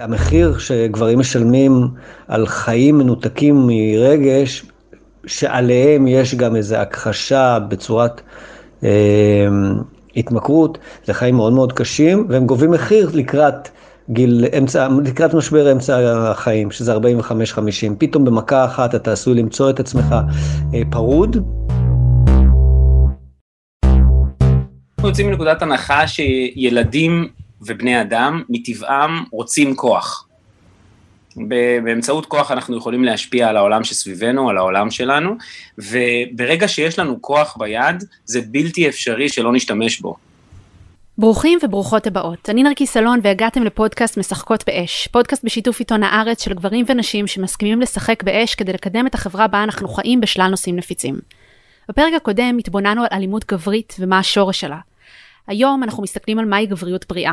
המחיר שגברים משלמים על חיים מנותקים מרגש, שעליהם יש גם איזו הכחשה בצורת אה, התמכרות, זה חיים מאוד מאוד קשים, והם גובים מחיר לקראת גיל אמצע, לקראת משבר אמצע החיים, שזה 45-50. פתאום במכה אחת אתה עשוי למצוא את עצמך אה, פרוד. אנחנו יוצאים מנקודת הנחה שילדים ובני אדם מטבעם רוצים כוח. באמצעות כוח אנחנו יכולים להשפיע על העולם שסביבנו, על העולם שלנו, וברגע שיש לנו כוח ביד, זה בלתי אפשרי שלא נשתמש בו. ברוכים וברוכות הבאות, אני נרקיס אלון והגעתם לפודקאסט משחקות באש, פודקאסט בשיתוף עיתון הארץ של גברים ונשים שמסכימים לשחק באש כדי לקדם את החברה בה אנחנו חיים בשלל נושאים נפיצים. בפרק הקודם התבוננו על אלימות גברית ומה השורש שלה. היום אנחנו מסתכלים על מהי גבריות בריאה.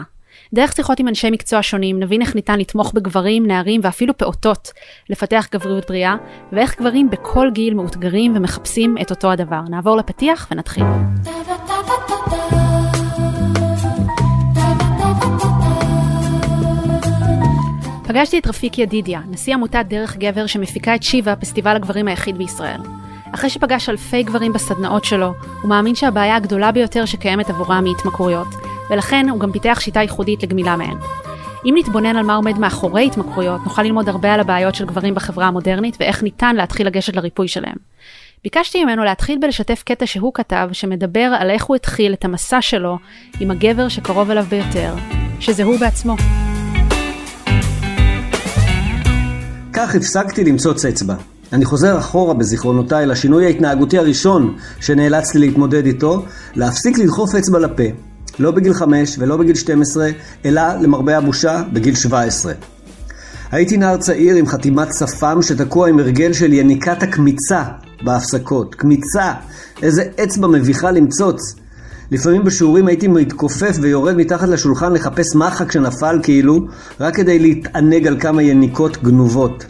דרך שיחות עם אנשי מקצוע שונים נבין איך ניתן לתמוך בגברים, נערים ואפילו פעוטות לפתח גבריות בריאה, ואיך גברים בכל גיל מאותגרים ומחפשים את אותו הדבר. נעבור לפתיח ונתחיל. פגשתי את רפיק ידידיה, נשיא עמותת דרך גבר שמפיקה את שיבה, פסטיבל הגברים היחיד בישראל. אחרי שפגש אלפי גברים בסדנאות שלו, הוא מאמין שהבעיה הגדולה ביותר שקיימת עבורם היא התמכרויות, ולכן הוא גם פיתח שיטה ייחודית לגמילה מהן. אם נתבונן על מה עומד מאחורי התמכרויות, נוכל ללמוד הרבה על הבעיות של גברים בחברה המודרנית ואיך ניתן להתחיל לגשת לריפוי שלהם. ביקשתי ממנו להתחיל בלשתף קטע שהוא כתב, שמדבר על איך הוא התחיל את המסע שלו עם הגבר שקרוב אליו ביותר, שזה הוא בעצמו. כך הפסקתי למצוץ אצבע. אני חוזר אחורה בזיכרונותיי לשינוי ההתנהגותי הראשון שנאלצתי להתמודד איתו, להפסיק לדחוף אצבע לפה. לא בגיל 5 ולא בגיל 12, אלא למרבה הבושה, בגיל 17. הייתי נער צעיר עם חתימת שפם שתקוע עם הרגל של יניקת הקמיצה בהפסקות. קמיצה! איזה אצבע מביכה למצוץ. לפעמים בשיעורים הייתי מתכופף ויורד מתחת לשולחן לחפש מחק שנפל כאילו, רק כדי להתענג על כמה יניקות גנובות.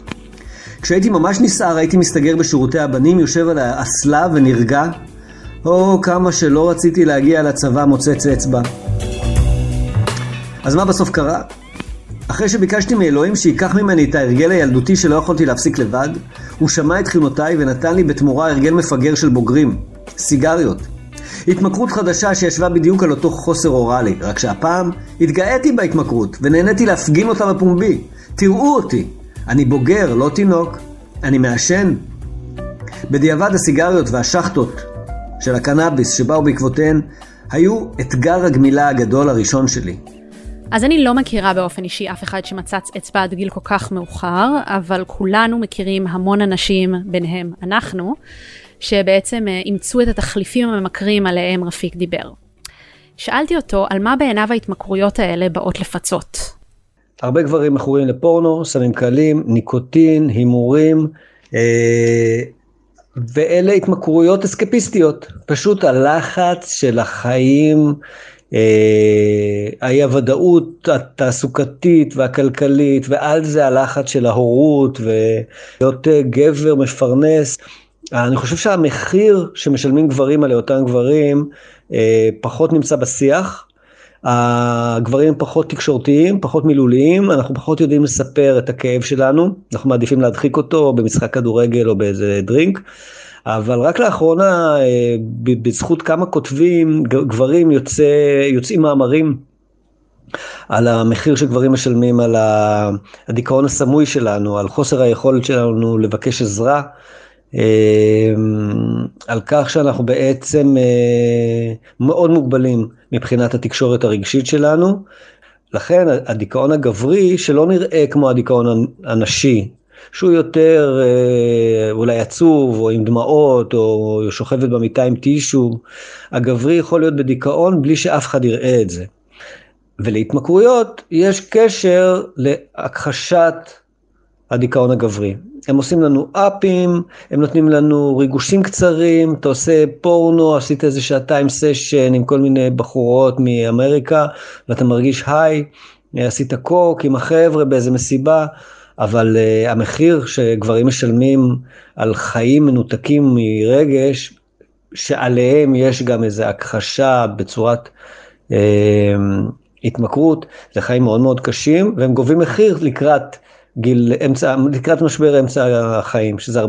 כשהייתי ממש נסער הייתי מסתגר בשירותי הבנים, יושב על האסלה ונרגע. או כמה שלא רציתי להגיע לצבא מוצץ אצבע. אז מה בסוף קרה? אחרי שביקשתי מאלוהים שייקח ממני את ההרגל הילדותי שלא יכולתי להפסיק לבד, הוא שמע את תחינותיי ונתן לי בתמורה הרגל מפגר של בוגרים, סיגריות. התמכרות חדשה שישבה בדיוק על אותו חוסר אוראלי, רק שהפעם התגאיתי בהתמכרות ונהניתי להפגין אותה בפומבי. תראו אותי, אני בוגר, לא תינוק. אני מעשן. בדיעבד הסיגריות והשחטות של הקנאביס שבאו בעקבותיהן היו אתגר הגמילה הגדול הראשון שלי. אז אני לא מכירה באופן אישי אף אחד שמצץ אצבע עד גיל כל כך מאוחר, אבל כולנו מכירים המון אנשים, ביניהם אנחנו, שבעצם אה, אימצו את התחליפים הממכרים עליהם רפיק דיבר. שאלתי אותו על מה בעיניו ההתמכרויות האלה באות לפצות. הרבה גברים מכורים לפורנו, סמים קלים, ניקוטין, הימורים, אה, ואלה התמכרויות אסקפיסטיות. פשוט הלחץ של החיים, אה, האי הוודאות התעסוקתית והכלכלית, ועל זה הלחץ של ההורות, ולהיות גבר מפרנס. אני חושב שהמחיר שמשלמים גברים על אותם גברים אה, פחות נמצא בשיח. הגברים פחות תקשורתיים, פחות מילוליים, אנחנו פחות יודעים לספר את הכאב שלנו, אנחנו מעדיפים להדחיק אותו במשחק כדורגל או באיזה דרינק. אבל רק לאחרונה, אה, בזכות כמה כותבים, גברים יוצא, יוצאים מאמרים על המחיר שגברים משלמים על הדיכאון הסמוי שלנו, על חוסר היכולת שלנו לבקש עזרה. על כך שאנחנו בעצם אה, מאוד מוגבלים מבחינת התקשורת הרגשית שלנו. לכן הדיכאון הגברי, שלא נראה כמו הדיכאון הנשי, שהוא יותר אה, אולי עצוב, או עם דמעות, או שוכבת במיטה עם טישו, הגברי יכול להיות בדיכאון בלי שאף אחד יראה את זה. ולהתמכרויות יש קשר להכחשת הדיכאון הגברי. הם עושים לנו אפים, הם נותנים לנו ריגושים קצרים, אתה עושה פורנו, עשית איזה שעתיים סשן עם כל מיני בחורות מאמריקה, ואתה מרגיש היי, עשית קוק עם החבר'ה באיזה מסיבה, אבל uh, המחיר שגברים משלמים על חיים מנותקים מרגש, שעליהם יש גם איזו הכחשה בצורת uh, התמכרות, זה חיים מאוד מאוד קשים, והם גובים מחיר לקראת גיל אמצע, לקראת משבר אמצע החיים, שזה 45-50.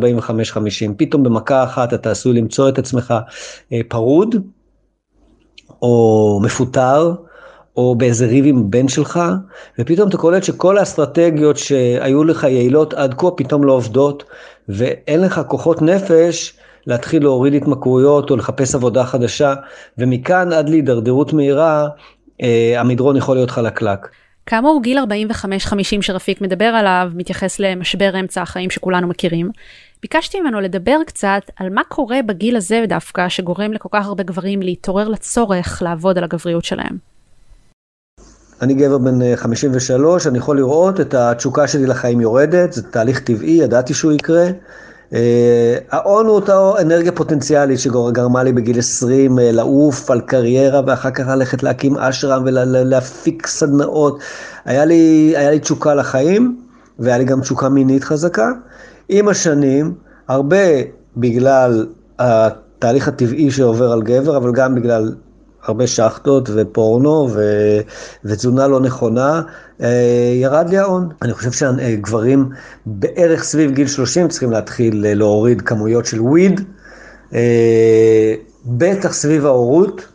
פתאום במכה אחת אתה עשוי למצוא את עצמך אה, פרוד, או מפוטר, או באיזה ריב עם בן שלך, ופתאום אתה קולט שכל האסטרטגיות שהיו לך יעילות עד כה פתאום לא עובדות, ואין לך כוחות נפש להתחיל להוריד התמכרויות או לחפש עבודה חדשה, ומכאן עד להידרדרות מהירה, אה, המדרון יכול להיות חלקלק. כאמור, גיל 45-50 שרפיק מדבר עליו מתייחס למשבר אמצע החיים שכולנו מכירים. ביקשתי ממנו לדבר קצת על מה קורה בגיל הזה דווקא, שגורם לכל כך הרבה גברים להתעורר לצורך לעבוד על הגבריות שלהם. אני גבר בן 53, אני יכול לראות את התשוקה שלי לחיים יורדת, זה תהליך טבעי, ידעתי שהוא יקרה. אה, ההון הוא אותה אנרגיה פוטנציאלית שגרמה לי בגיל 20 אה, לעוף על קריירה ואחר כך ללכת להקים אשרם ולהפיק סדנאות. היה לי, היה לי תשוקה לחיים והיה לי גם תשוקה מינית חזקה. עם השנים, הרבה בגלל התהליך הטבעי שעובר על גבר, אבל גם בגלל הרבה שחטות ופורנו ו... ותזונה לא נכונה, אה, ירד לי ההון. אני חושב שגברים בערך סביב גיל 30 צריכים להתחיל להוריד כמויות של וויד, אה, בטח סביב ההורות.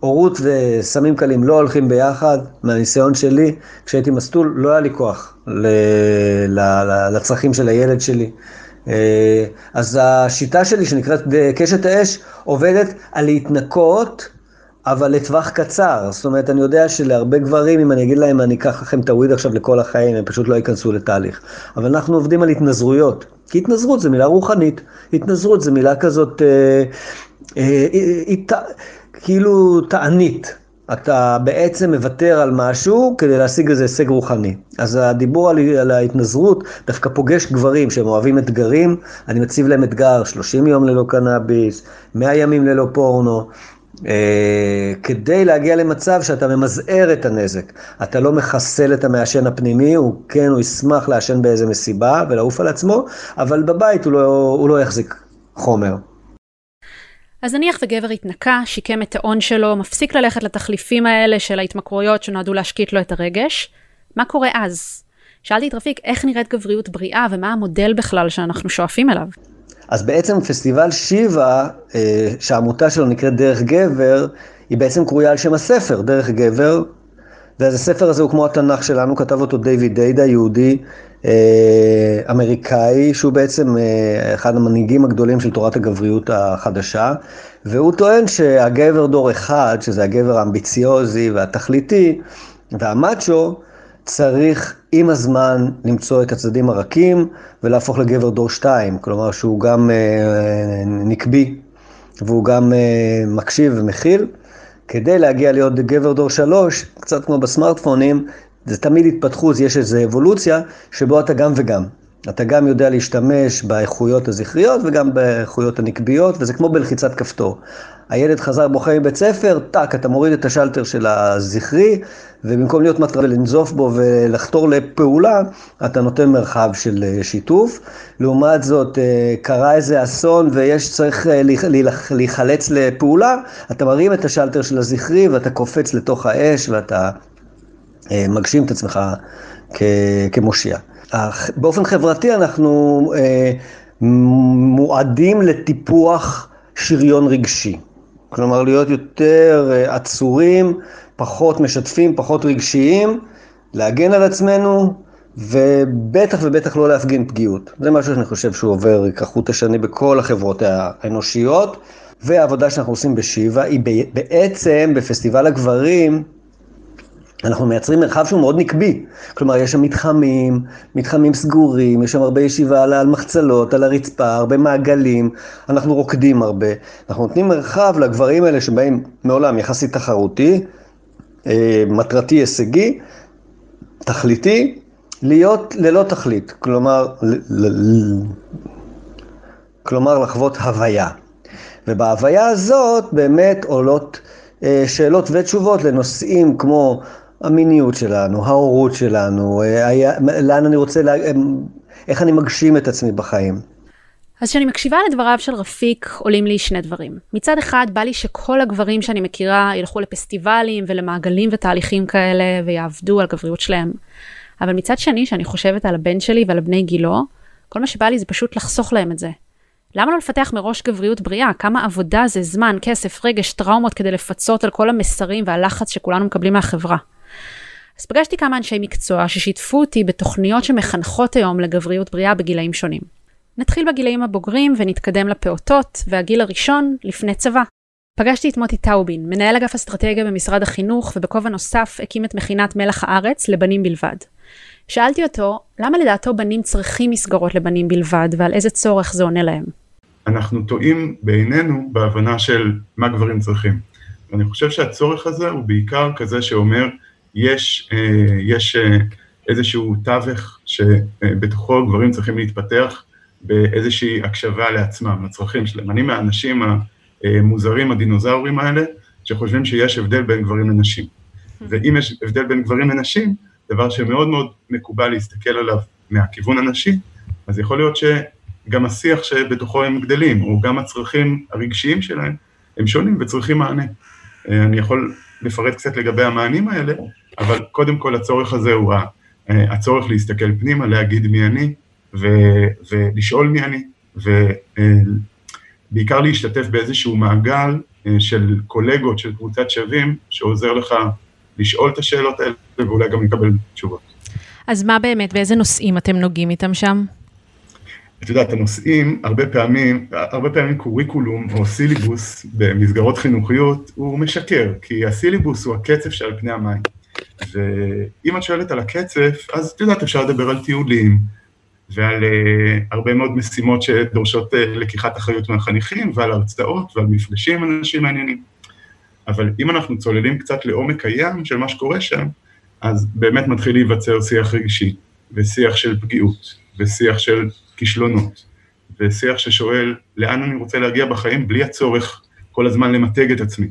הורות וסמים קלים לא הולכים ביחד, מהניסיון שלי, כשהייתי מסטול לא היה לי כוח לצרכים של הילד שלי. אה, אז השיטה שלי שנקראת קשת האש עובדת על להתנקות אבל לטווח קצר, זאת אומרת, אני יודע שלהרבה גברים, אם אני אגיד להם, אני אקח לכם את הוויד עכשיו לכל החיים, הם פשוט לא ייכנסו לתהליך. אבל אנחנו עובדים על התנזרויות, כי התנזרות זה מילה רוחנית, התנזרות זה מילה כזאת, אה, אה, אה, אה, כאילו תענית. אתה בעצם מוותר על משהו כדי להשיג איזה הישג רוחני. אז הדיבור על, על ההתנזרות דווקא פוגש גברים שהם אוהבים אתגרים, אני מציב להם אתגר 30 יום ללא קנאביס, 100 ימים ללא פורנו, כדי להגיע למצב שאתה ממזער את הנזק. אתה לא מחסל את המעשן הפנימי, הוא כן, הוא ישמח לעשן באיזה מסיבה ולעוף על עצמו, אבל בבית הוא לא, הוא לא יחזיק חומר. אז נניח וגבר התנקה, שיקם את ההון שלו, מפסיק ללכת לתחליפים האלה של ההתמכרויות שנועדו להשקיט לו את הרגש, מה קורה אז? שאלתי את רפיק איך נראית גבריות בריאה ומה המודל בכלל שאנחנו שואפים אליו. אז בעצם פסטיבל שיבה, אה, שהעמותה שלו נקראת דרך גבר, היא בעצם קרויה על שם הספר, דרך גבר. ואז הספר הזה הוא כמו התנ"ך שלנו, כתב אותו דיוויד דיידה, יהודי אה, אמריקאי, שהוא בעצם אה, אחד המנהיגים הגדולים של תורת הגבריות החדשה, והוא טוען שהגבר דור אחד, שזה הגבר האמביציוזי והתכליתי והמאצ'ו, צריך עם הזמן למצוא את הצדדים הרכים ולהפוך לגבר דור שתיים, כלומר שהוא גם אה, נקבי והוא גם אה, מקשיב ומכיל. כדי להגיע להיות גבר דור שלוש, קצת כמו בסמארטפונים, זה תמיד התפתחות, יש איזו אבולוציה שבו אתה גם וגם. אתה גם יודע להשתמש באיכויות הזכריות וגם באיכויות הנקביות, וזה כמו בלחיצת כפתור. הילד חזר בוכה מבית ספר, טאק, אתה מוריד את השלטר של הזכרי, ובמקום להיות מטרה ולנזוף בו ולחתור לפעולה, אתה נותן מרחב של אה, שיתוף. לעומת זאת, אה, קרה איזה אסון ויש צריך אה, להיחלץ לפעולה, אתה מרים את השלטר של הזכרי ואתה קופץ לתוך האש ואתה מגשים את עצמך כמושיע. באופן חברתי אנחנו מועדים לטיפוח שריון רגשי. כלומר, להיות יותר אה, עצורים, פחות משתפים, פחות רגשיים, להגן על עצמנו, ובטח ובטח לא להפגין פגיעות. זה משהו שאני חושב שהוא עובר כחוט השני בכל החברות האנושיות, והעבודה שאנחנו עושים בשיבא היא בעצם בפסטיבל הגברים, אנחנו מייצרים מרחב שהוא מאוד נקבי. כלומר, יש שם מתחמים, מתחמים סגורים, יש שם הרבה ישיבה על, על מחצלות, על הרצפה, הרבה מעגלים, אנחנו רוקדים הרבה. אנחנו נותנים מרחב לגברים האלה שבאים מעולם יחסית תחרותי, אה, מטרתי הישגי, תכליתי, להיות ללא תכלית. כלומר, ל, ל, כלומר לחוות הוויה. ובהוויה הזאת באמת עולות אה, שאלות ותשובות לנושאים כמו המיניות שלנו, ההורות שלנו, היה, לאן אני רוצה, לה, איך אני מגשים את עצמי בחיים. אז כשאני מקשיבה לדבריו של רפיק, עולים לי שני דברים. מצד אחד, בא לי שכל הגברים שאני מכירה ילכו לפסטיבלים ולמעגלים ותהליכים כאלה ויעבדו על גבריות שלהם. אבל מצד שני, שאני חושבת על הבן שלי ועל בני גילו, כל מה שבא לי זה פשוט לחסוך להם את זה. למה לא לפתח מראש גבריות בריאה? כמה עבודה זה זמן, כסף, רגש, טראומות כדי לפצות על כל המסרים והלחץ שכולנו מקבלים מהחברה. אז פגשתי כמה אנשי מקצוע ששיתפו אותי בתוכניות שמחנכות היום לגבריות בריאה בגילאים שונים. נתחיל בגילאים הבוגרים ונתקדם לפעוטות, והגיל הראשון לפני צבא. פגשתי את מוטי טאובין, מנהל אגף אסטרטגיה במשרד החינוך, ובכובע נוסף הקים את מכינת מלח הארץ לבנים בלבד. שאלתי אותו, למה לדעתו בנים צריכים מסגרות לבנים בלבד, ועל איזה צורך זה עונה להם? אנחנו טועים בעינינו בהבנה של מה גברים צריכים. ואני חושב שהצורך הזה הוא בעיקר כזה שאומר, יש, אה, יש אה, איזשהו תווך שבתוכו גברים צריכים להתפתח באיזושהי הקשבה לעצמם, לצרכים שלהם. אני מהאנשים המוזרים, הדינוזאורים האלה, שחושבים שיש הבדל בין גברים לנשים. ואם יש הבדל בין גברים לנשים, דבר שמאוד מאוד מקובל להסתכל עליו מהכיוון הנשי, אז יכול להיות שגם השיח שבתוכו הם גדלים, או גם הצרכים הרגשיים שלהם, הם שונים וצריכים מענה. אה, אני יכול לפרט קצת לגבי המענים האלה, אבל קודם כל הצורך הזה הוא אה, הצורך להסתכל פנימה, להגיד מי אני, ו- ולשאול מי אני, ובעיקר להשתתף באיזשהו מעגל אה, של קולגות, של קבוצת שווים, שעוזר לך לשאול את השאלות האלה ואולי גם לקבל תשובות. אז מה באמת, באיזה נושאים אתם נוגעים איתם שם? את יודעת, הנושאים, הרבה פעמים, הרבה פעמים קוריקולום או סיליבוס במסגרות חינוכיות הוא משקר, כי הסיליבוס הוא הקצף שעל פני המים. ואם את שואלת על הקצף, אז את יודעת, אפשר לדבר על טיולים, ועל uh, הרבה מאוד משימות שדורשות uh, לקיחת אחריות מהחניכים, ועל הרצאות ועל מפגשים עם אנשים מעניינים. אבל אם אנחנו צוללים קצת לעומק הים של מה שקורה שם, אז באמת מתחיל להיווצר שיח רגשי, ושיח של פגיעות, ושיח של כישלונות, ושיח ששואל לאן אני רוצה להגיע בחיים בלי הצורך כל הזמן למתג את עצמי.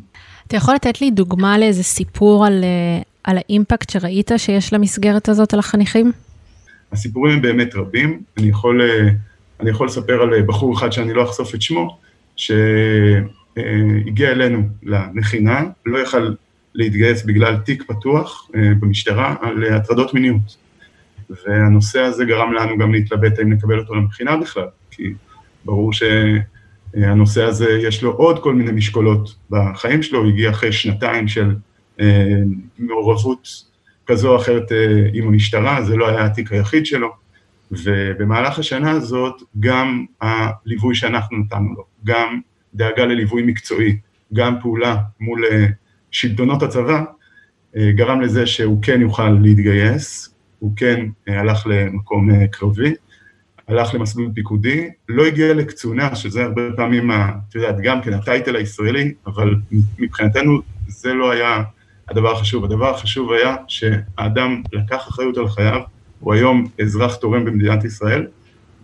אתה יכול לתת לי דוגמה לאיזה סיפור על, אה, על האימפקט שראית שיש למסגרת הזאת על החניכים? הסיפורים הם באמת רבים, אני יכול, אה, אני יכול לספר על אה, בחור אחד שאני לא אחשוף את שמו, שהגיע אלינו למכינה, לא יכל להתגייס בגלל תיק פתוח אה, במשטרה על הטרדות מיניות. והנושא הזה גרם לנו גם להתלבט האם נקבל אותו למכינה בכלל, כי ברור שהנושא הזה יש לו עוד כל מיני משקולות בחיים שלו, הוא הגיע אחרי שנתיים של מעורבות כזו או אחרת אה, עם המשטרה, זה לא היה התיק היחיד שלו, ובמהלך השנה הזאת גם הליווי שאנחנו נתנו לו, גם דאגה לליווי מקצועי, גם פעולה מול אה, שלטונות הצבא, אה, גרם לזה שהוא כן יוכל להתגייס, הוא כן הלך למקום קרבי, הלך למסלול פיקודי, לא הגיע לקצונה, שזה הרבה פעמים, את יודעת, גם כן הטייטל הישראלי, אבל מבחינתנו זה לא היה הדבר החשוב. הדבר החשוב היה שהאדם לקח אחריות על חייו, הוא היום אזרח תורם במדינת ישראל,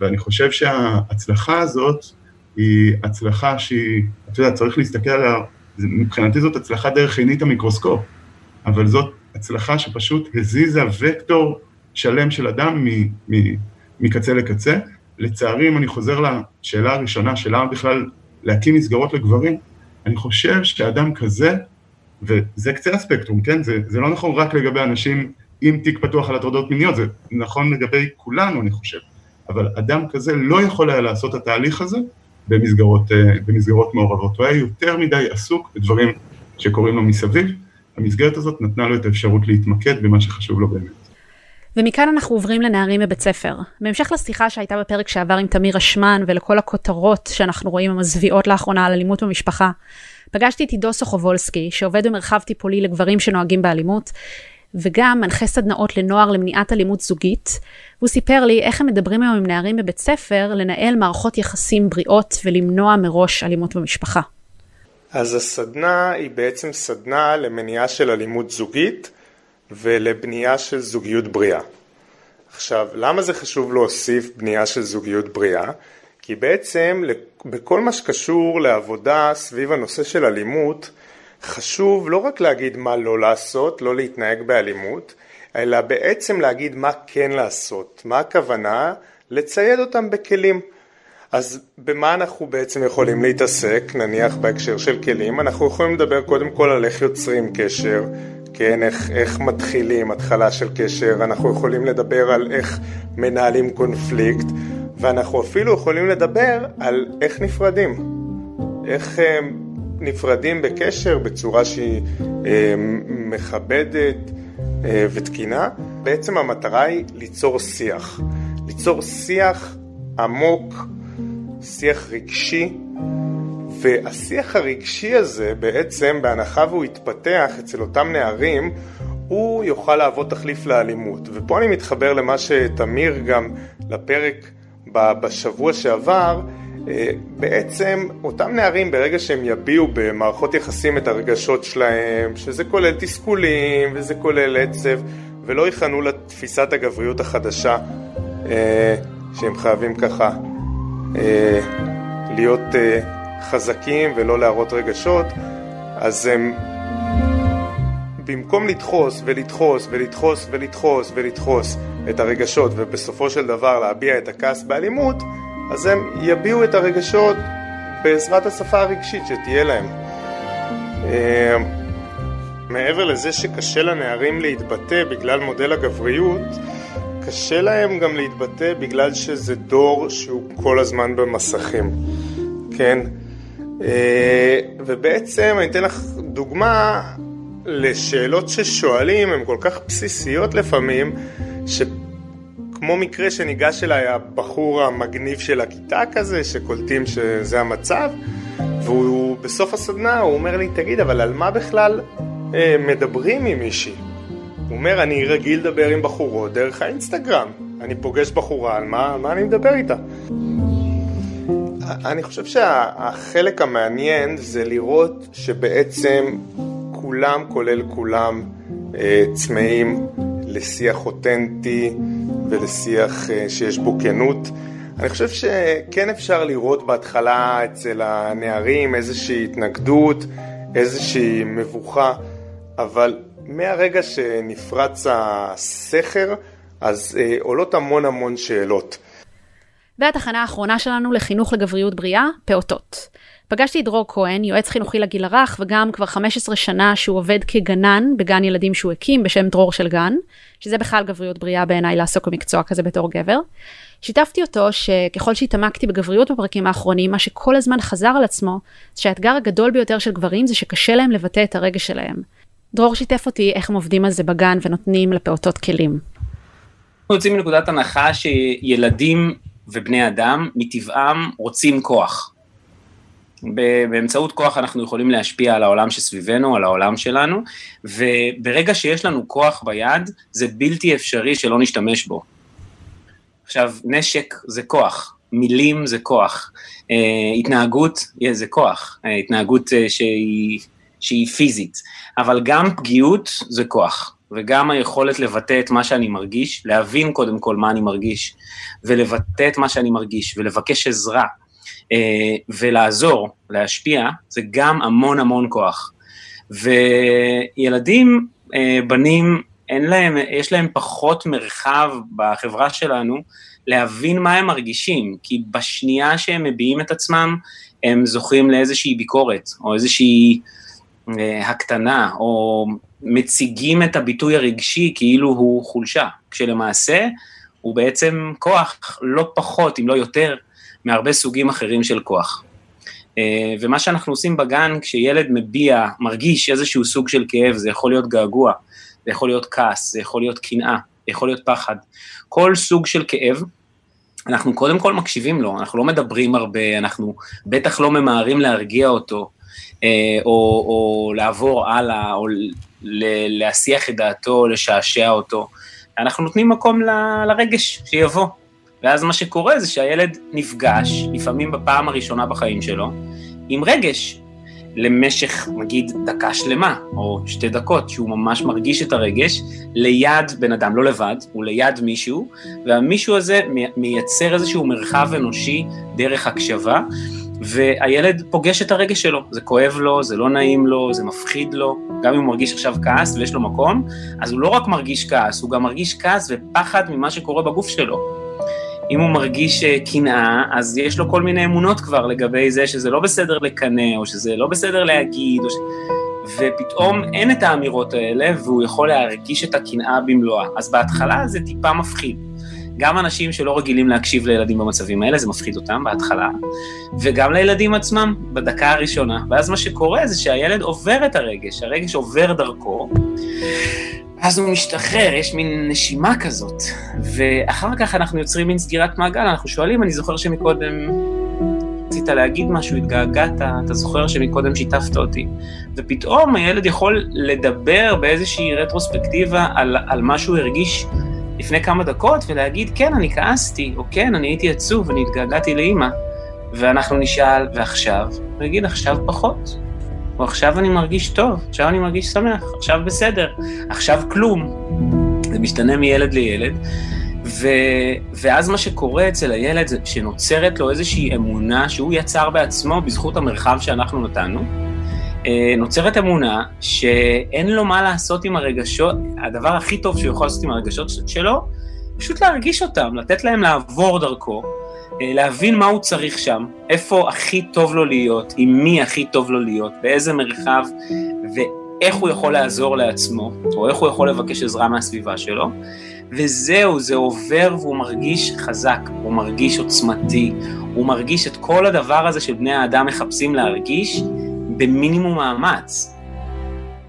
ואני חושב שההצלחה הזאת היא הצלחה שהיא, אתה יודע, צריך להסתכל עליה, מבחינתי זאת הצלחה דרך עינית המיקרוסקופ, אבל זאת הצלחה שפשוט הזיזה וקטור שלם של אדם מ, מ, מקצה לקצה. לצערי, אם אני חוזר לשאלה הראשונה, של למה בכלל להקים מסגרות לגברים, אני חושב שאדם כזה וזה קצה הספקטרום, כן? זה, זה לא נכון רק לגבי אנשים עם תיק פתוח על הטרדות מיניות, זה נכון לגבי כולנו, אני חושב. אבל אדם כזה לא יכול היה לעשות את התהליך הזה במסגרות, אה, במסגרות מעורבות. הוא היה יותר מדי עסוק בדברים שקורים לו מסביב. המסגרת הזאת נתנה לו את האפשרות להתמקד במה שחשוב לו באמת. ומכאן אנחנו עוברים לנערים בבית ספר. בהמשך לשיחה שהייתה בפרק שעבר עם תמיר אשמן ולכל הכותרות שאנחנו רואים המזוויעות לאחרונה על אלימות במשפחה, פגשתי את עידו סוחובולסקי, שעובד במרחב טיפולי לגברים שנוהגים באלימות, וגם מנחה סדנאות לנוער למניעת אלימות זוגית. והוא סיפר לי איך הם מדברים היום עם נערים בבית ספר לנהל מערכות יחסים בריאות ולמנוע מראש אלימות במשפחה. אז הסדנה היא בעצם סדנה למניעה של אלימות זוגית ולבנייה של זוגיות בריאה. עכשיו, למה זה חשוב להוסיף בנייה של זוגיות בריאה? כי בעצם בכל מה שקשור לעבודה סביב הנושא של אלימות, חשוב לא רק להגיד מה לא לעשות, לא להתנהג באלימות, אלא בעצם להגיד מה כן לעשות. מה הכוונה? לצייד אותם בכלים. אז במה אנחנו בעצם יכולים להתעסק, נניח בהקשר של כלים? אנחנו יכולים לדבר קודם כל על איך יוצרים קשר, כן, איך, איך מתחילים התחלה של קשר, אנחנו יכולים לדבר על איך מנהלים קונפליקט, ואנחנו אפילו יכולים לדבר על איך נפרדים, איך אה, נפרדים בקשר בצורה שהיא אה, מכבדת אה, ותקינה. בעצם המטרה היא ליצור שיח, ליצור שיח עמוק, שיח רגשי, והשיח הרגשי הזה בעצם, בהנחה והוא יתפתח אצל אותם נערים, הוא יוכל להוות תחליף לאלימות. ופה אני מתחבר למה שתמיר גם לפרק בשבוע שעבר, אה, בעצם אותם נערים ברגע שהם יביעו במערכות יחסים את הרגשות שלהם, שזה כולל תסכולים וזה כולל עצב, ולא ייכנעו לתפיסת הגבריות החדשה אה, שהם חייבים ככה אה, להיות חזקים ולא להראות רגשות, אז הם במקום לדחוס ולדחוס ולדחוס ולדחוס ולדחוס את הרגשות ובסופו של דבר להביע את הכעס באלימות, אז הם יביעו את הרגשות בעזרת השפה הרגשית שתהיה להם. אה, מעבר לזה שקשה לנערים להתבטא בגלל מודל הגבריות, קשה להם גם להתבטא בגלל שזה דור שהוא כל הזמן במסכים, כן? אה, ובעצם אני אתן לך דוגמה לשאלות ששואלים, הן כל כך בסיסיות לפעמים, שכמו מקרה שניגש אליי הבחור המגניב של הכיתה כזה, שקולטים שזה המצב, והוא בסוף הסדנה, הוא אומר לי, תגיד, אבל על מה בכלל אה, מדברים עם מישהי? הוא אומר, אני רגיל לדבר עם בחורות דרך האינסטגרם. אני פוגש בחורה, על מה, מה אני מדבר איתה? אני חושב שהחלק המעניין זה לראות שבעצם כולם, כולל כולם, אה, צמאים לשיח אותנטי ולשיח אה, שיש בו כנות. אני חושב שכן אפשר לראות בהתחלה אצל הנערים איזושהי התנגדות, איזושהי מבוכה, אבל מהרגע שנפרץ הסכר, אז אה, עולות המון המון שאלות. והתחנה האחרונה שלנו לחינוך לגבריות בריאה, פעוטות. פגשתי את דרור כהן, יועץ חינוכי לגיל הרך, וגם כבר 15 שנה שהוא עובד כגנן בגן ילדים שהוא הקים בשם דרור של גן, שזה בכלל גבריות בריאה בעיניי לעסוק במקצוע כזה בתור גבר. שיתפתי אותו שככל שהתעמקתי בגבריות בפרקים האחרונים, מה שכל הזמן חזר על עצמו, זה שהאתגר הגדול ביותר של גברים זה שקשה להם לבטא את הרגש שלהם. דרור שיתף אותי איך הם עובדים על זה בגן ונותנים לפעוטות כלים. אנחנו יוצאים מנקודת הנחה שילדים ובני אדם מטבעם רוצים כוח. באמצעות כוח אנחנו יכולים להשפיע על העולם שסביבנו, על העולם שלנו, וברגע שיש לנו כוח ביד, זה בלתי אפשרי שלא נשתמש בו. עכשיו, נשק זה כוח, מילים זה כוח, uh, התנהגות yeah, זה כוח, uh, התנהגות uh, שהיא, שהיא פיזית, אבל גם פגיעות זה כוח, וגם היכולת לבטא את מה שאני מרגיש, להבין קודם כל מה אני מרגיש, ולבטא את מה שאני מרגיש, ולבקש עזרה, אה, ולעזור, להשפיע, זה גם המון המון כוח. וילדים, אה, בנים, אין להם, יש להם פחות מרחב בחברה שלנו להבין מה הם מרגישים, כי בשנייה שהם מביעים את עצמם, הם זוכים לאיזושהי ביקורת, או איזושהי אה, הקטנה, או מציגים את הביטוי הרגשי כאילו הוא חולשה, כשלמעשה הוא בעצם כוח לא פחות, אם לא יותר, מהרבה סוגים אחרים של כוח. אה, ומה שאנחנו עושים בגן, כשילד מביע, מרגיש איזשהו סוג של כאב, זה יכול להיות געגוע, זה יכול להיות כעס, זה יכול להיות קנאה, זה יכול להיות פחד. כל סוג של כאב, אנחנו קודם כל מקשיבים לו, אנחנו לא מדברים הרבה, אנחנו בטח לא ממהרים להרגיע אותו, אה, או, או לעבור הלאה, או להסיח את דעתו, לשעשע אותו. אנחנו נותנים מקום ל, לרגש שיבוא. ואז מה שקורה זה שהילד נפגש, לפעמים בפעם הראשונה בחיים שלו, עם רגש, למשך נגיד דקה שלמה, או שתי דקות, שהוא ממש מרגיש את הרגש, ליד בן אדם, לא לבד, הוא ליד מישהו, והמישהו הזה מייצר איזשהו מרחב אנושי דרך הקשבה, והילד פוגש את הרגש שלו, זה כואב לו, זה לא נעים לו, זה מפחיד לו, גם אם הוא מרגיש עכשיו כעס ויש לו מקום, אז הוא לא רק מרגיש כעס, הוא גם מרגיש כעס ופחד ממה שקורה בגוף שלו. אם הוא מרגיש אה, קנאה, אז יש לו כל מיני אמונות כבר לגבי זה שזה לא בסדר לקנא, או שזה לא בסדר להגיד, ש... ופתאום אין את האמירות האלה, והוא יכול להרגיש את הקנאה במלואה. אז בהתחלה זה טיפה מפחיד. גם אנשים שלא רגילים להקשיב לילדים במצבים האלה, זה מפחיד אותם בהתחלה, וגם לילדים עצמם, בדקה הראשונה. ואז מה שקורה זה שהילד עובר את הרגש, הרגש עובר דרכו, אז הוא משתחרר, יש מין נשימה כזאת, ואחר כך אנחנו יוצרים מין סגירת מעגל, אנחנו שואלים, אני זוכר שמקודם רצית להגיד משהו, התגעגעת, אתה זוכר שמקודם שיתפת אותי, ופתאום הילד יכול לדבר באיזושהי רטרוספקטיבה על, על מה שהוא הרגיש לפני כמה דקות, ולהגיד, כן, אני כעסתי, או כן, אני הייתי עצוב, אני התגעגעתי לאימא, ואנחנו נשאל, ועכשיו? הוא יגיד, עכשיו פחות. או עכשיו אני מרגיש טוב, עכשיו אני מרגיש שמח, עכשיו בסדר, עכשיו כלום. זה משתנה מילד לילד. ו... ואז מה שקורה אצל הילד זה שנוצרת לו איזושהי אמונה שהוא יצר בעצמו בזכות המרחב שאנחנו נתנו. אה, נוצרת אמונה שאין לו מה לעשות עם הרגשות, הדבר הכי טוב שהוא יכול לעשות עם הרגשות שלו, פשוט להרגיש אותם, לתת להם לעבור דרכו, אה, להבין מה הוא צריך שם, איפה הכי טוב לו להיות, עם מי הכי טוב לו להיות, באיזה מרחב, ואיך הוא יכול לעזור לעצמו, או איך הוא יכול לבקש עזרה מהסביבה שלו, וזהו, זה עובר והוא מרגיש חזק, הוא מרגיש עוצמתי, הוא מרגיש את כל הדבר הזה שבני האדם מחפשים להרגיש במינימום מאמץ.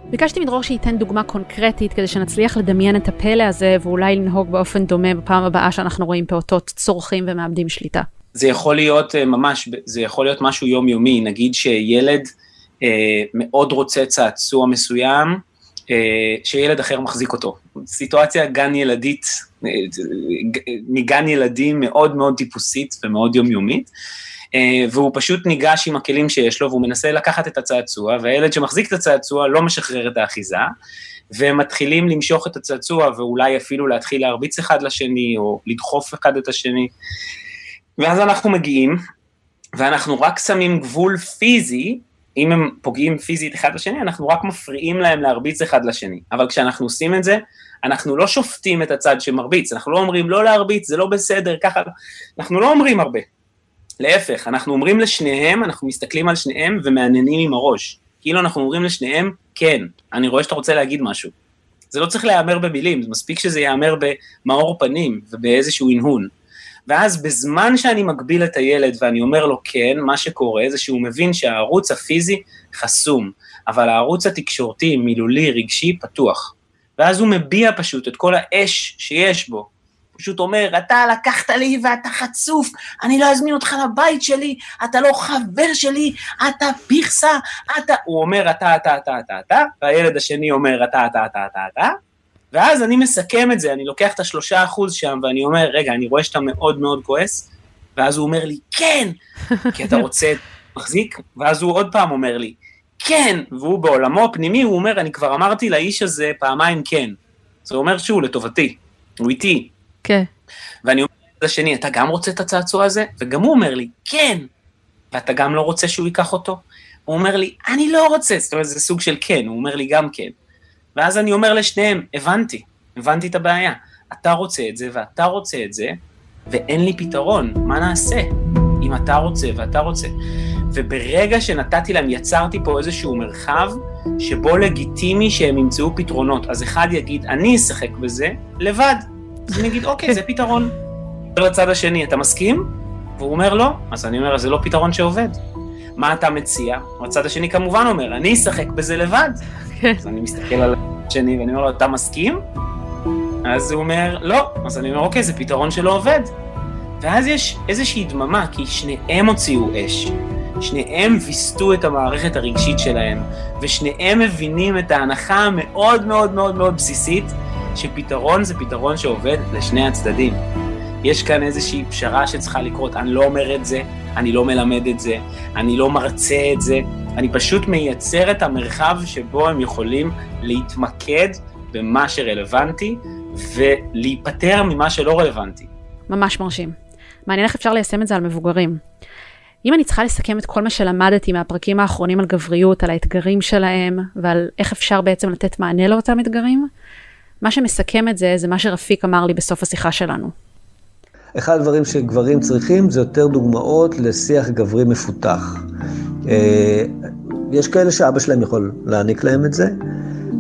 ביקשתי מדרור שייתן דוגמה קונקרטית כדי שנצליח לדמיין את הפלא הזה ואולי לנהוג באופן דומה בפעם הבאה שאנחנו רואים פעוטות צורכים ומאבדים שליטה. זה יכול להיות אה, ממש, זה יכול להיות משהו יומיומי, נגיד שילד אה, מאוד רוצה צעצוע מסוים, אה, שילד אחר מחזיק אותו. סיטואציה גן ילדית, אה, מגן ילדים מאוד מאוד טיפוסית ומאוד יומיומית. אה, והוא פשוט ניגש עם הכלים שיש לו והוא מנסה לקחת את הצעצוע, והילד שמחזיק את הצעצוע לא משחרר את האחיזה, והם מתחילים למשוך את הצעצוע ואולי אפילו להתחיל להרביץ אחד לשני, או לדחוף אחד את השני. ואז אנחנו מגיעים, ואנחנו רק שמים גבול פיזי, אם הם פוגעים פיזית אחד לשני, אנחנו רק מפריעים להם להרביץ אחד לשני. אבל כשאנחנו עושים את זה, אנחנו לא שופטים את הצד שמרביץ, אנחנו לא אומרים לא להרביץ, זה לא בסדר, ככה, אנחנו לא אומרים הרבה. להפך, אנחנו אומרים לשניהם, אנחנו מסתכלים על שניהם ומעניינים עם הראש. כאילו אנחנו אומרים לשניהם, כן, אני רואה שאתה רוצה להגיד משהו. זה לא צריך להיאמר במילים, זה מספיק שזה ייאמר במאור פנים ובאיזשהו הנהון. ואז בזמן שאני מגביל את הילד ואני אומר לו כן, מה שקורה זה שהוא מבין שהערוץ הפיזי חסום, אבל הערוץ התקשורתי, מילולי, רגשי, פתוח. ואז הוא מביע פשוט את כל האש שיש בו, פשוט אומר, אתה לקחת לי ואתה חצוף, אני לא אזמין אותך לבית שלי, אתה לא חבר שלי, אתה פיכסה, אתה... הוא אומר, אתה, אתה, אתה, אתה, אתה, והילד השני אומר, אתה, אתה, אתה, אתה, אתה, ואז אני מסכם את זה, אני לוקח את השלושה אחוז שם, ואני אומר, רגע, אני רואה שאתה מאוד מאוד כועס, ואז הוא אומר לי, כן, כי אתה רוצה מחזיק, ואז הוא עוד פעם אומר לי, כן, והוא בעולמו הפנימי, הוא אומר, אני כבר אמרתי לאיש הזה פעמיים כן. זה אומר שהוא לטובתי, הוא איתי, כן. ואני אומר לשני, אתה גם רוצה את הצעצוע הזה? וגם הוא אומר לי, כן. ואתה גם לא רוצה שהוא ייקח אותו? הוא אומר לי, אני לא רוצה. זאת אומרת, זה סוג של כן, הוא אומר לי גם כן. ואז אני אומר לשניהם, הבנתי, הבנתי את הבעיה. אתה רוצה את זה ואתה רוצה את זה, ואין לי פתרון, מה נעשה? אם אתה רוצה ואתה רוצה. וברגע שנתתי להם, יצרתי פה איזשהו מרחב שבו לגיטימי שהם ימצאו פתרונות. אז אחד יגיד, אני אשחק בזה לבד. אז אני אגיד, אוקיי, זה פתרון. לצד השני, אתה מסכים? והוא אומר לא, אז אני אומר, זה לא פתרון שעובד. מה אתה מציע? הצד השני כמובן אומר, אני אשחק בזה לבד. כן. אז אני מסתכל על השני ואני אומר לו, אתה מסכים? אז הוא אומר, לא. אז אני אומר, אוקיי, זה פתרון שלא עובד. ואז יש איזושהי דממה, כי שניהם הוציאו אש. שניהם ויסתו את המערכת הרגשית שלהם, ושניהם מבינים את ההנחה המאוד מאוד מאוד מאוד בסיסית, שפתרון זה פתרון שעובד לשני הצדדים. יש כאן איזושהי פשרה שצריכה לקרות, אני לא אומר את זה, אני לא מלמד את זה, אני לא מרצה את זה, אני פשוט מייצר את המרחב שבו הם יכולים להתמקד במה שרלוונטי ולהיפטר ממה שלא רלוונטי. ממש מרשים. מעניין איך אפשר ליישם את זה על מבוגרים. אם אני צריכה לסכם את כל מה שלמדתי מהפרקים האחרונים על גבריות, על האתגרים שלהם ועל איך אפשר בעצם לתת מענה לאותם אתגרים, מה שמסכם את זה, זה מה שרפיק אמר לי בסוף השיחה שלנו. אחד הדברים שגברים צריכים זה יותר דוגמאות לשיח גברי מפותח. אה, יש כאלה שאבא שלהם יכול להעניק להם את זה,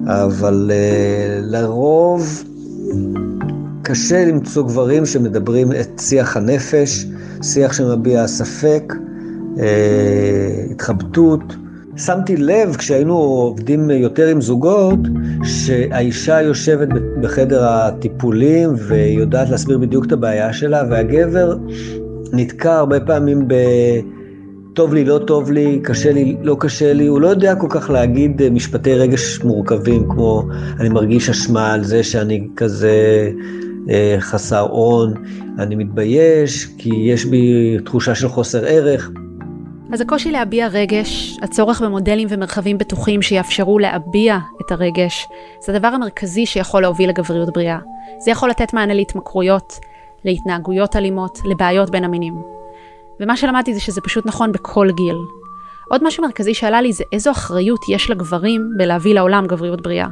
אבל אה, לרוב קשה למצוא גברים שמדברים את שיח הנפש, שיח שמביע ספק, אה, התחבטות. שמתי לב כשהיינו עובדים יותר עם זוגות, שהאישה יושבת בחדר הטיפולים ויודעת להסביר בדיוק את הבעיה שלה, והגבר נתקע הרבה פעמים ב... טוב לי, לא טוב לי, קשה לי, לא קשה לי, הוא לא יודע כל כך להגיד משפטי רגש מורכבים, כמו אני מרגיש אשמה על זה שאני כזה אה, חסר און, אני מתבייש כי יש בי תחושה של חוסר ערך. אז הקושי להביע רגש, הצורך במודלים ומרחבים בטוחים שיאפשרו להביע את הרגש, זה הדבר המרכזי שיכול להוביל לגבריות בריאה. זה יכול לתת מענה להתמכרויות, להתנהגויות אלימות, לבעיות בין המינים. ומה שלמדתי זה שזה פשוט נכון בכל גיל. עוד משהו מרכזי שעלה לי זה איזו אחריות יש לגברים בלהביא לעולם גבריות בריאה.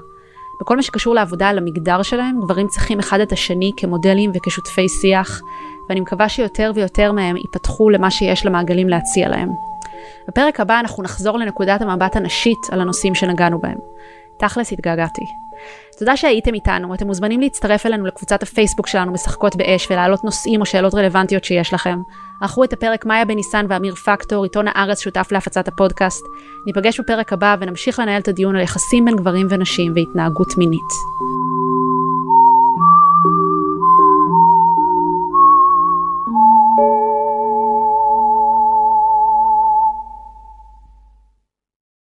בכל מה שקשור לעבודה על המגדר שלהם, גברים צריכים אחד את השני כמודלים וכשותפי שיח, ואני מקווה שיותר ויותר מהם ייפתחו למה שיש למעגלים להציע להם. בפרק הבא אנחנו נחזור לנקודת המבט הנשית על הנושאים שנגענו בהם. תכלס התגעגעתי. תודה שהייתם איתנו, אתם מוזמנים להצטרף אלינו לקבוצת הפייסבוק שלנו משחקות באש ולהעלות נושאים או שאלות רלוונטיות שיש לכם. ערכו את הפרק מאיה בניסן ואמיר פקטור, עיתון הארץ שותף להפצת הפודקאסט. ניפגש בפרק הבא ונמשיך לנהל את הדיון על יחסים בין גברים ונשים והתנהגות מינית.